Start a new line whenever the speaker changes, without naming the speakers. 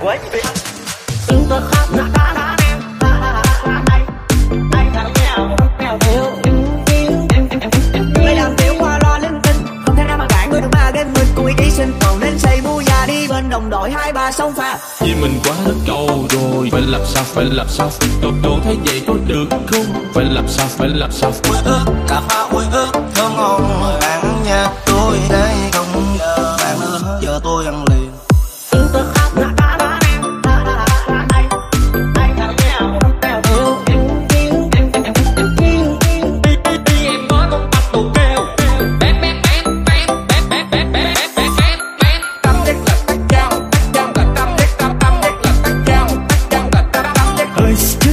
quấy gì vậy Từng tờ khát nạ đá đá em Anh thằng nghèo, nghèo thiếu Người làm thiếu qua lo linh tinh. Không thể nào mà cản người được ba game mình cùng ý ký sinh tồn nên xây mua già đi bên đồng đội hai ba sông pha.
Vì mình quá hết trâu rồi Phải làm sao, phải làm sao? Đồ đồ thấy vậy có được không? Phải làm sao, phải làm sao?
Ui ước cà phá ui ước thơm ngon
voice